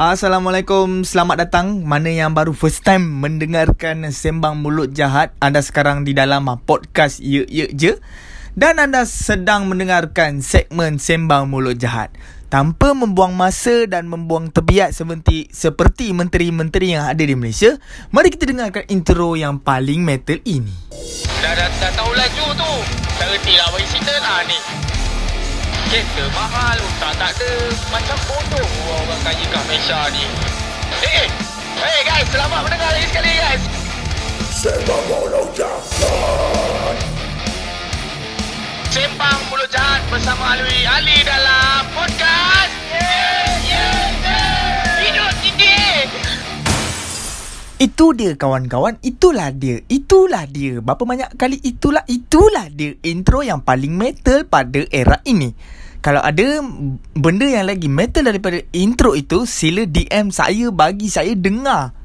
Assalamualaikum, selamat datang. Mana yang baru first time mendengarkan Sembang Mulut Jahat Anda sekarang di dalam podcast Ye Ye Je. Dan anda sedang mendengarkan segmen Sembang Mulut Jahat. Tanpa membuang masa dan membuang tebiat seperti, seperti menteri-menteri yang ada di Malaysia Mari kita dengarkan intro yang paling metal ini. Dah, dah, dah tahu laju tu. Tak reti lah bagi cerita lah ni Kereta mahal? Tak tak ada. Macam bodoh orang kaya kat Malaysia ni. Eh Hey guys Selamat mendengar lagi sekali guys. Sembang Mulut Jahat. Sembang Mulut Jahat Bersama Alwi Ali dalam Podcast Itu dia kawan-kawan. Itulah dia. Itulah dia. Berapa banyak kali itulah Itulah dia Intro yang paling metal pada era ini. Kalau ada benda yang lagi metal daripada intro itu Sila DM saya bagi saya dengar.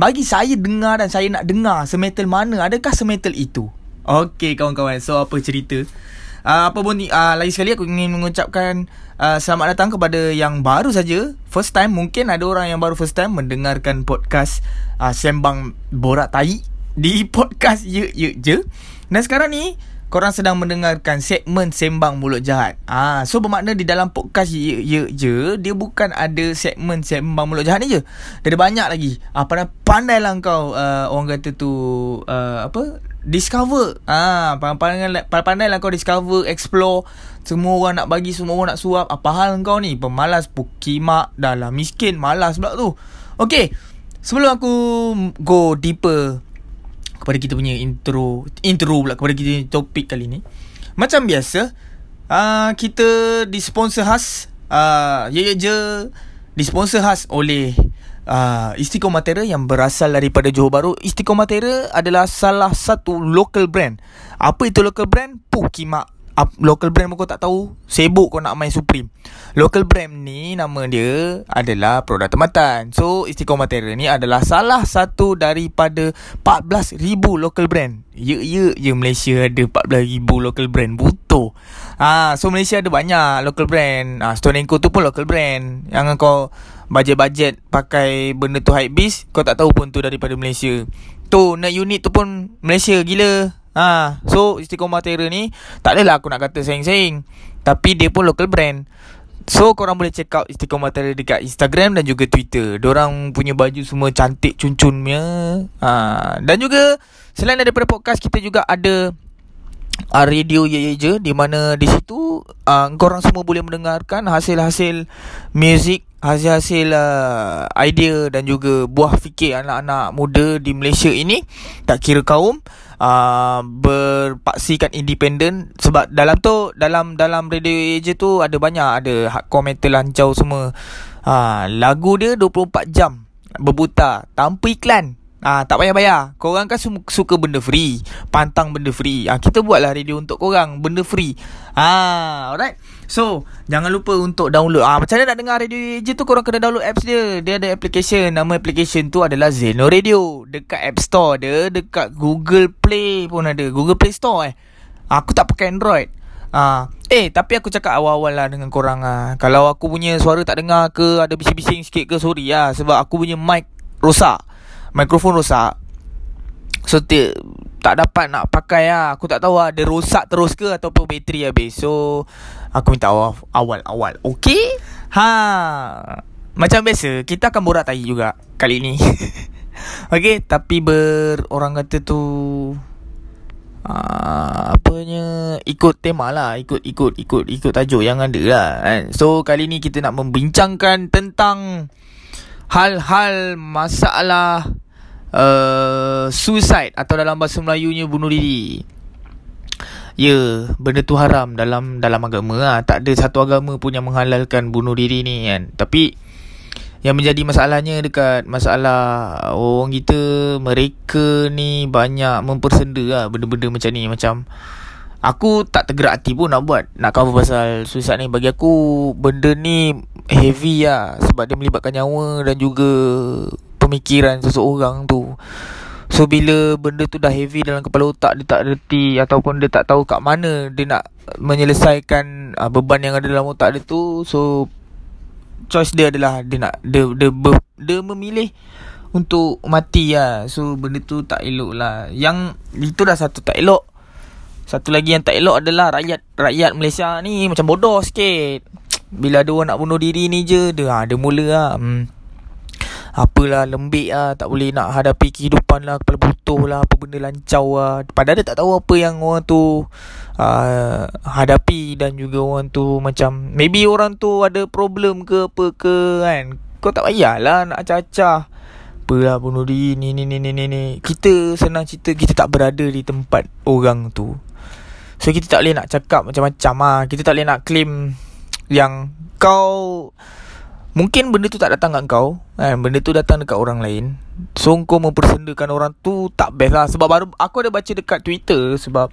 Bagi saya dengar dan saya nak dengar Semetal mana. Adakah semetal itu? Okey kawan-kawan. So apa cerita uh, Apa pun uh, Lagi sekali aku ingin mengucapkan uh, Selamat datang kepada yang baru saja First time Mungkin ada orang yang baru first time Mendengarkan podcast uh, Sembang Borak Tai Di podcast Ye Ye Je. Dan sekarang ni Korang sedang mendengarkan segmen Sembang Mulut Jahat. Ah, So bermakna di dalam podcast Ye Ye Je Dia bukan ada segmen Sembang Mulut Jahat ni je. Dia ada banyak lagi. Ah, pandai, pandai lah kau uh, Orang kata tu uh, Apa? Discover. Ah, pandai, pandai lah kau discover Explore. Semua orang nak bagi Semua orang nak suap. Apa hal kau ni? Pemalas Pukimak Dah lah miskin Malas pula tu. Okay Sebelum aku go deeper kepada kita punya intro intro pula kepada kita punya topik kali ni. Macam biasa, uh, kita disponsor khas uh, ya ya je disponsor khas oleh uh, Istiqomatera yang berasal daripada Johor Bahru. Istiqomatera adalah salah satu local brand. Apa itu local brand? Pukimak up, local brand pun kau tak tahu. Sibuk kau nak main Supreme. Local brand ni Nama dia Adalah produk tempatan. So Istiqomah ni adalah Salah satu daripada 14,000 local brand. Ya ya je Malaysia ada 14,000 local brand. Butuh. Ha, So Malaysia ada banyak local brand. Ha, Stone Co tu pun local brand. Yang kau Bajet-bajet Pakai benda tu hype beast Kau tak tahu pun tu daripada Malaysia. Tu nak unit tu pun Malaysia gila Ha, so Istiqomah Terra ni tak adalah aku nak kata sayang-sayang. Tapi dia pun local brand. So korang boleh check out Istiqomah Terra dekat Instagram dan juga Twitter. Diorang punya baju semua cantik cun-cun punya. Ha, dan juga selain daripada podcast kita juga ada uh, radio ye ye je di mana di situ uh, korang semua boleh mendengarkan hasil-hasil music hasil-hasil uh, idea dan juga buah fikir anak-anak muda di Malaysia ini tak kira kaum uh, berpaksikan independen sebab dalam tu dalam dalam radio je tu ada banyak ada hardcore metal lancau semua uh, lagu dia 24 jam berbuta tanpa iklan Ah tak payah bayar. Korang kan suka benda free, pantang benda free. Ah kita buatlah radio untuk korang, benda free. Ah alright. So, jangan lupa untuk download. Ah macam mana nak dengar radio je tu korang kena download apps dia. Dia ada application. Nama application tu adalah Zeno Radio. Dekat App Store dia, dekat Google Play pun ada. Google Play Store eh. Aku tak pakai Android. Ah, eh tapi aku cakap awal-awal lah dengan korang ah. Kalau aku punya suara tak dengar ke ada bising-bising sikit ke sorry lah sebab aku punya mic rosak mikrofon rosak So tak dapat nak pakai lah. Aku tak tahu lah Dia rosak terus ke Ataupun bateri habis. So Aku minta maaf Awal-awal. Okay Ha. Macam biasa Kita akan borak tai juga Kali ni. Okay Tapi ber Orang kata tu Uh, apanya ikut tema lah. Ikut ikut ikut ikut tajuk yang ada lah kan. So kali ni kita nak membincangkan tentang hal-hal masalah uh, suicide atau dalam bahasa Melayunya bunuh diri. Ya, benda tu haram dalam dalam agama lah. Tak ada satu agama pun yang menghalalkan bunuh diri ni kan. Tapi yang menjadi masalahnya dekat masalah orang kita mereka ni banyak mempersenda lah benda-benda macam ni macam aku tak tergerak hati pun nak buat nak cover pasal suicide ni bagi aku benda ni heavy lah sebab dia melibatkan nyawa dan juga pemikiran seseorang tu So bila benda tu dah heavy dalam kepala otak Dia tak reti Ataupun dia tak tahu kat mana Dia nak menyelesaikan uh, beban yang ada dalam otak dia tu So choice dia adalah dia nak dia dia, ber, dia memilih untuk mati lah. So benda tu tak elok lah. Yang itu dah satu tak elok. Satu lagi yang tak elok adalah rakyat rakyat Malaysia ni macam bodoh sikit. Bila orang nak bunuh diri ni je, dia ha, dia mula lah. Hmm. Apalah lembik lah Tak boleh nak hadapi kehidupan lah Kepala butuh lah Apa benda lancau lah. Padahal dia tak tahu apa yang orang tu uh, Hadapi Dan juga orang tu macam Maybe orang tu ada problem ke apa ke kan. Kau tak payahlah nak acah-acah. Apalah bunuh diri ni ni ni ni ni. Kita senang cerita Kita tak berada di tempat orang tu. So kita tak boleh nak cakap macam-macam lah. Kita tak boleh nak claim Yang kau Mungkin benda tu tak datang kat kau kan? Benda tu datang dekat orang lain. So kau mempersendakan orang tu Tak best lah. Sebab baru Aku ada baca dekat Twitter Sebab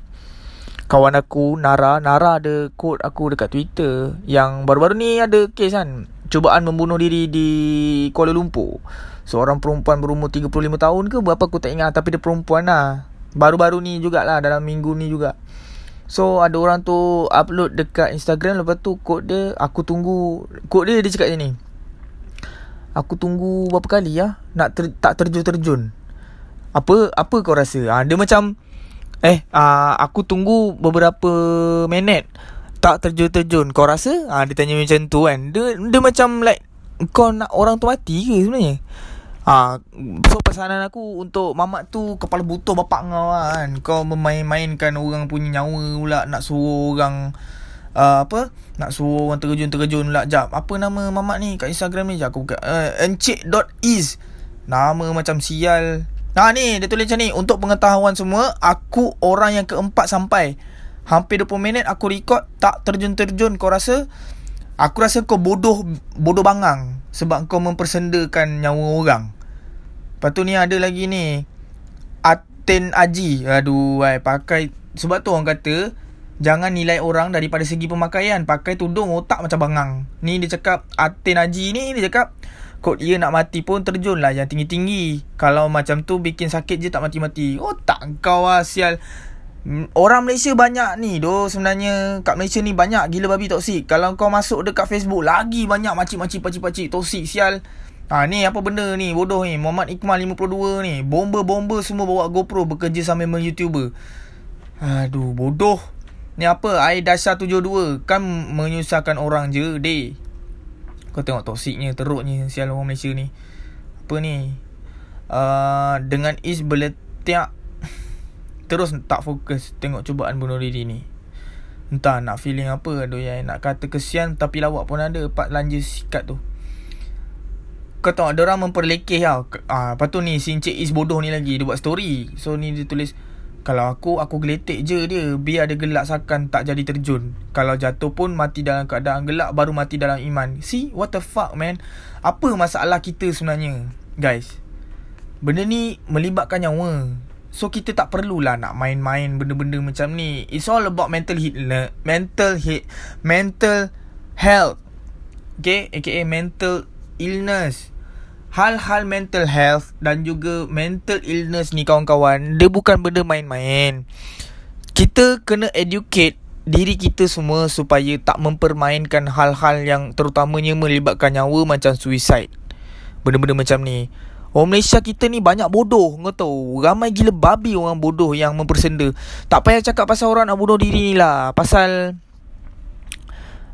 Kawan aku Nara Nara ada quote aku dekat Twitter Yang baru-baru ni ada kes kan Cubaan membunuh diri di Kuala Lumpur. Seorang perempuan berumur 35 tahun ke Berapa aku tak ingat Tapi dia perempuan lah. Baru-baru ni jugalah Dalam minggu ni juga. So ada orang tu upload dekat Instagram Lepas tu quote dia Aku tunggu Quote dia dia cakap macam ni Aku tunggu berapa kali ya nak ter, tak terjun-terjun. Apa apa kau rasa? Ha, dia macam eh uh, aku tunggu beberapa minit tak terjun-terjun. Kau rasa? Ha, dia tanya macam tu kan. Dia dia macam like kau nak orang tu mati ke sebenarnya? Ha, so pesanan aku untuk mamak tu kepala butuh bapak kau lah kan. Kau memain-mainkan orang punya nyawa pula nak suruh orang uh, apa? Nak suruh orang terjun-terjun pula jap. Apa nama mamak ni kat Instagram ni jap aku buka uh, encik.is nama macam sial. Ha ni dia tulis macam ni. Untuk pengetahuan semua Aku orang yang keempat sampai. Hampir 20 minit aku record Tak terjun-terjun Kau rasa? Aku rasa kau bodoh Bodoh bangang Sebab kau mempersendakan nyawa orang. Lepas tu ni ada lagi ni. Aten Aji. Aduh ay, Pakai. Sebab tu orang kata Jangan nilai orang daripada segi pemakaian. Pakai tudung otak macam bangang. Ni dia cakap Atin Haji ni dia cakap Kod ia nak mati pun terjun lah yang tinggi-tinggi. Kalau macam tu bikin sakit je tak mati-mati. Otak kau lah sial hmm, Orang Malaysia banyak ni doh. Sebenarnya Kat Malaysia ni banyak gila babi toksik. Kalau kau masuk dekat Facebook Lagi banyak makcik-makcik pacik-pacik toksik sial. Ha ni apa benda ni? Bodoh ni. Muhammad Iqmal 52 ni. Bomba-bomba semua bawa GoPro Bekerja sambil men-YouTuber Aduh bodoh Ni apa? Air dasar 72 Kan menyusahkan orang je Deh Kau tengok toksiknya Teruknya Sial orang Malaysia ni. Apa ni? Uh, Dengan is berletiak Terus tak fokus Tengok cubaan bunuh diri ni. Entah nak feeling apa Aduh yang nak kata kesian Tapi lawak pun ada Pak lanja sikat tu. Kau tengok Ada orang memperlekeh tau ah, Lepas tu ni Si Encik Is bodoh ni lagi Dia buat story. So ni dia tulis kalau aku, aku geletek je dia. Biar dia gelak sakan tak jadi terjun. Kalau jatuh pun mati dalam keadaan gelak Baru mati dalam iman. See, what the fuck man? Apa masalah kita sebenarnya Guys? Benda ni melibatkan nyawa. So kita tak perlulah nak main-main benda-benda macam ni. It's all about mental hit Mental hit Mental health. Okay, aka mental illness hal-hal mental health dan juga mental illness ni kawan-kawan dia bukan benda main-main. Kita kena educate diri kita semua supaya tak mempermainkan hal-hal yang terutamanya melibatkan nyawa macam suicide. Benda-benda macam ni. Orang Malaysia kita ni banyak bodoh Kau tahu. Ramai gila babi orang bodoh Yang mempersenda. Tak payah cakap pasal orang nak bunuh diri ni lah. Pasal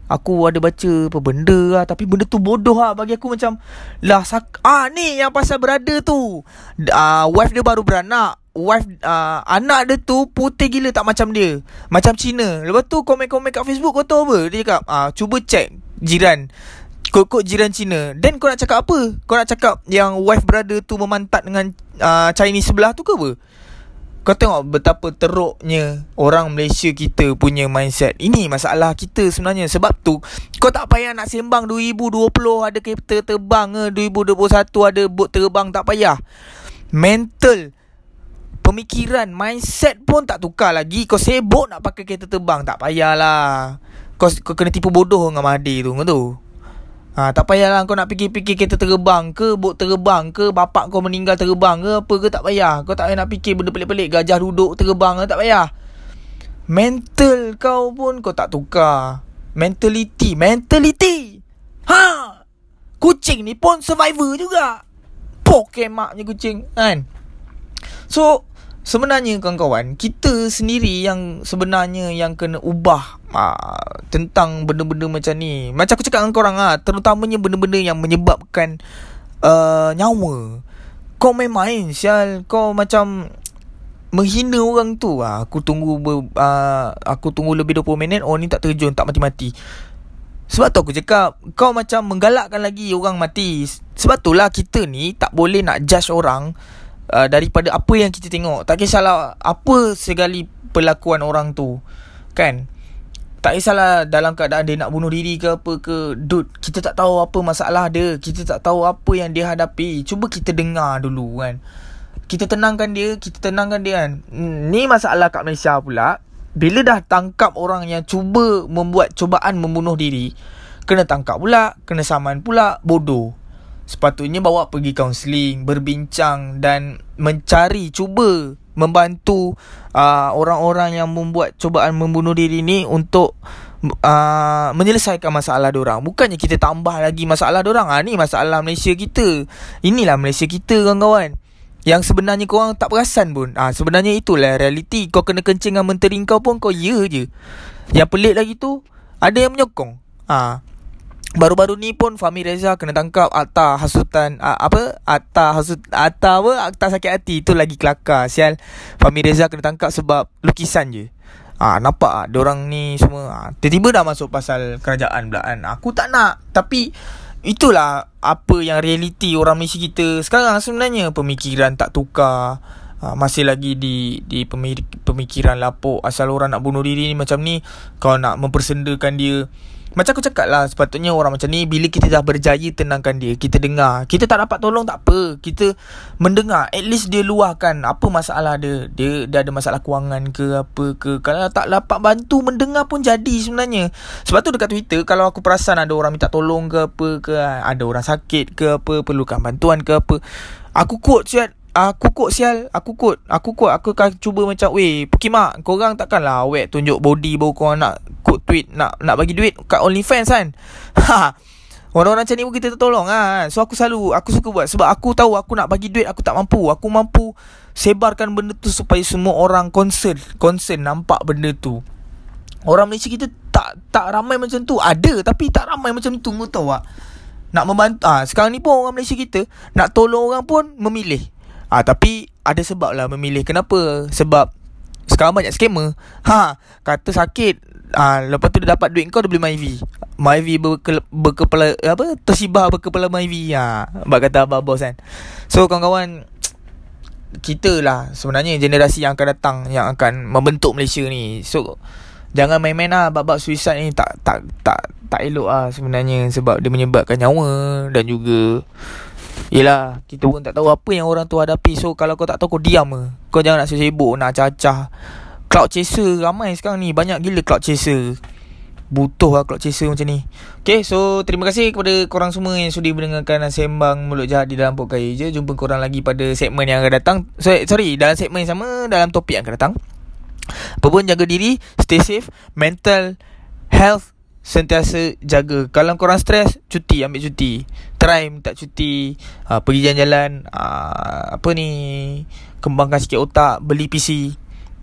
Aku ada baca apa benda lah Tapi benda tu bodoh lah Bagi aku macam Lah sak Ah ni yang pasal berada tu. Uh, Wife dia baru beranak. Wife uh, Anak dia tu Putih gila tak macam dia. Macam Cina. Lepas tu komen-komen kat Facebook Kau tahu apa? Dia cakap uh, Cuba check Jiran. Kok-kok jiran Cina. Then kau nak cakap apa? Kau nak cakap Yang wife brother tu Memantat dengan uh, Chinese sebelah tu ke apa kau tengok betapa teruknya orang Malaysia kita punya mindset. Ini masalah kita sebenarnya. Sebab tu, kau tak payah nak sembang 2020 ada kereta terbang ke, 2021 ada bot terbang, tak payah. Mental, pemikiran, mindset pun tak tukar lagi. Kau sibuk nak pakai kereta terbang, tak payahlah. Kau, kau kena tipu bodoh dengan Mahathir tu, kau tu. Ha, tak payahlah kau nak fikir-fikir kereta terbang ke, bot terbang ke, bapak kau meninggal terbang ke, apa ke, tak payah. Kau tak payah nak fikir benda pelik-pelik, gajah duduk terbang ke, tak payah. Mental kau pun kau tak tukar. Mentality, mentality. Ha! Kucing ni pun survivor juga Pokemaknya kucing Kan So Sebenarnya kawan-kawan Kita sendiri yang sebenarnya Yang kena ubah uh, Tentang benda-benda macam ni Macam aku cakap dengan korang lah Terutamanya benda-benda yang menyebabkan uh, Nyawa Kau main-main sial Kau macam Menghina orang tu uh, Aku tunggu ber, uh, Aku tunggu lebih 20 minit Oh ni tak terjun Tak mati-mati sebab tu aku cakap Kau macam menggalakkan lagi orang mati Sebab tu lah kita ni Tak boleh nak judge orang uh, daripada apa yang kita tengok. Tak kisahlah apa segali perlakuan orang tu. Kan? Tak kisahlah dalam keadaan dia nak bunuh diri ke apa ke. Dude, kita tak tahu apa masalah dia. Kita tak tahu apa yang dia hadapi. Cuba kita dengar dulu kan. Kita tenangkan dia, kita tenangkan dia kan. Ni masalah kat Malaysia pula. Bila dah tangkap orang yang cuba membuat cubaan membunuh diri, kena tangkap pula, kena saman pula, bodoh. Sepatutnya bawa pergi kaunseling, berbincang dan mencari, cuba membantu uh, orang-orang yang membuat cubaan membunuh diri ni untuk uh, menyelesaikan masalah orang. Bukannya kita tambah lagi masalah orang. Ah ni masalah Malaysia kita. Inilah Malaysia kita kawan-kawan. Yang sebenarnya kau orang tak perasan pun. Ah sebenarnya itulah realiti. Kau kena kencing dengan menteri kau pun kau ya je. Yang pelik lagi tu ada yang menyokong. Ah Baru-baru ni pun Fahmi Reza kena tangkap Atta hasutan uh, Apa? Atta hasut Atta apa? Atta sakit hati. Itu lagi kelakar Sial. Fahmi Reza kena tangkap sebab Lukisan je. Ah nampak ah orang ni semua ah tiba-tiba dah masuk pasal kerajaan pula kan. Aku tak nak tapi itulah apa yang realiti orang Malaysia kita sekarang sebenarnya. Pemikiran tak tukar. Ah, masih lagi di di pemikiran lapuk. Asal orang nak bunuh diri ni macam ni kau nak mempersendakan dia. Macam aku cakap lah Sepatutnya orang macam ni Bila kita dah berjaya Tenangkan dia. Kita dengar. Kita tak dapat tolong tak apa. Kita mendengar. At least dia luahkan Apa masalah dia. Dia, dia ada masalah kewangan ke Apa ke. Kalau tak dapat bantu Mendengar pun jadi sebenarnya. Sebab tu dekat Twitter Kalau aku perasan Ada orang minta tolong ke apa ke Ada orang sakit ke apa Perlukan bantuan ke apa. Aku quote siat Aku kod sial. Aku kod Aku kod Aku akan cuba macam Weh Pukimak Korang takkanlah Wek tunjuk body Baru korang nak Kod tweet Nak nak bagi duit Kat OnlyFans kan? Ha. Orang-orang macam ni pun kita tolong ha. So aku selalu Aku suka buat. Sebab aku tahu Aku nak bagi duit Aku tak mampu. Aku mampu Sebarkan benda tu Supaya semua orang concern Concern Nampak benda tu. Orang Malaysia kita Tak tak ramai macam tu. Ada Tapi tak ramai macam tu. Kau tahu tak nak membantu ha, sekarang ni pun orang Malaysia kita nak tolong orang pun memilih Ah tapi ada sebab lah memilih kenapa? Sebab sekarang banyak scammer. Ha, kata sakit. Ah lepas tu dia dapat duit kau dia beli MyV. MyV berke, berkepala apa? Tersibah berkepala MyV. Ha, bab kata abah bos kan. So kawan-kawan kita lah sebenarnya generasi yang akan datang yang akan membentuk Malaysia ni. So jangan main-main lah bab-bab suicide ni tak tak tak tak elok lah sebenarnya sebab dia menyebabkan nyawa dan juga Yelah Kita pun tak tahu Apa yang orang tu hadapi. So kalau kau tak tahu Kau diam ke Kau jangan nak sibuk Nak cacah. Cloud chaser Ramai sekarang ni. Banyak gila cloud chaser. Butuh lah cloud chaser macam ni. Okay so Terima kasih kepada korang semua Yang sudi mendengarkan Sembang Mulut Jahat Di dalam podcast je Jumpa korang lagi pada segmen yang akan datang. Sorry, sorry Dalam segmen yang sama Dalam topik yang akan datang. Apa pun jaga diri Stay safe Mental Health sentiasa jaga. Kalau korang stres Cuti ambil cuti. Try minta cuti uh, Pergi jalan-jalan uh, Apa ni Kembangkan sikit otak Beli PC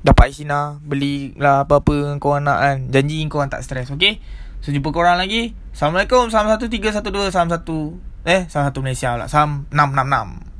Dapat Isina Beli lah apa-apa yang korang nak kan. Janji korang tak stres Okay So jumpa korang lagi. Assalamualaikum. Salam 1312 Salam 1 Eh Salam 1 Malaysia lah Salam 666